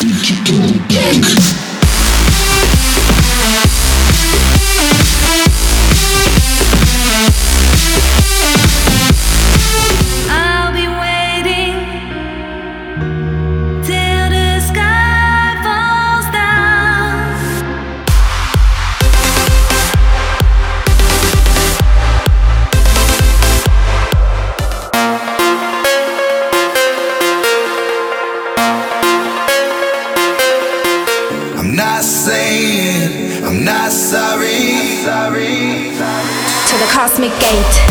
I'll not saying I'm not sorry. Sorry. To the cosmic gate.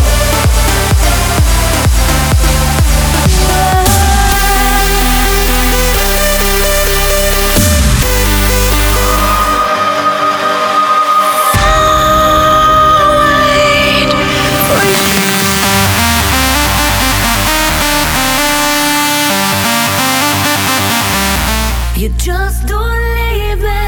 You just don't leave me,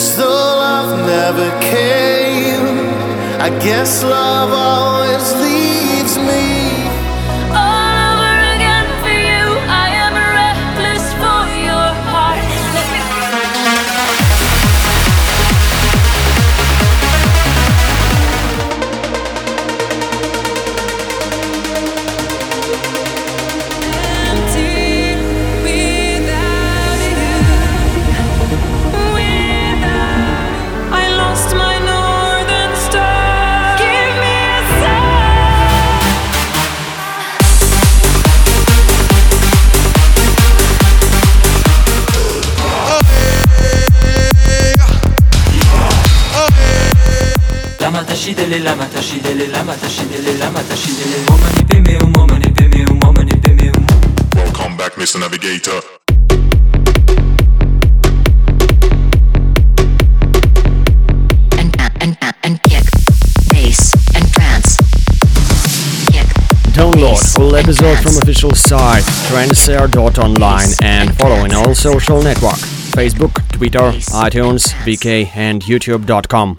As though love never came. I guess love always leaves tashidele, lama tashidele, lama tashidele, lama tashidele. Woman ipeme, um, woman ipeme, um, woman ipeme, um. Welcome back, Mr. Navigator. Download bass, full episode from official site tranceair.online and follow in all social network Facebook, Twitter, iTunes, VK and YouTube.com.